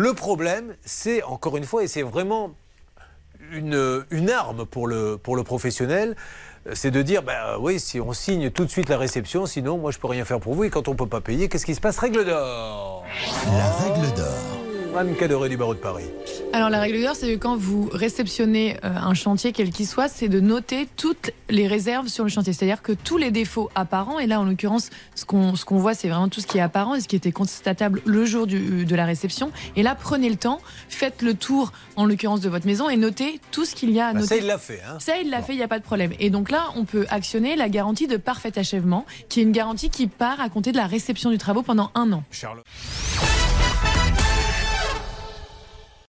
Le problème, c'est encore une fois, et c'est vraiment une, une arme pour le, pour le professionnel, c'est de dire, ben oui, si on signe tout de suite la réception, sinon moi je peux rien faire pour vous. Et quand on peut pas payer, qu'est-ce qui se passe? Règle d'or. La règle d'or. Anne Cadoré du barreau de Paris. Alors la règle d'or, c'est que quand vous réceptionnez euh, un chantier quel qu'il soit, c'est de noter toutes les réserves sur le chantier. C'est-à-dire que tous les défauts apparents, et là en l'occurrence, ce qu'on ce qu'on voit, c'est vraiment tout ce qui est apparent et ce qui était constatable le jour du, de la réception. Et là, prenez le temps, faites le tour, en l'occurrence de votre maison, et notez tout ce qu'il y a à Bah, noter. ça, il l'a fait. Hein. Ça, il l'a fait, il n'y a pas de problème. Et donc là, on peut actionner la garantie de parfait achèvement, qui est une garantie qui part à compter de la réception du travaux pendant un an. Charlotte.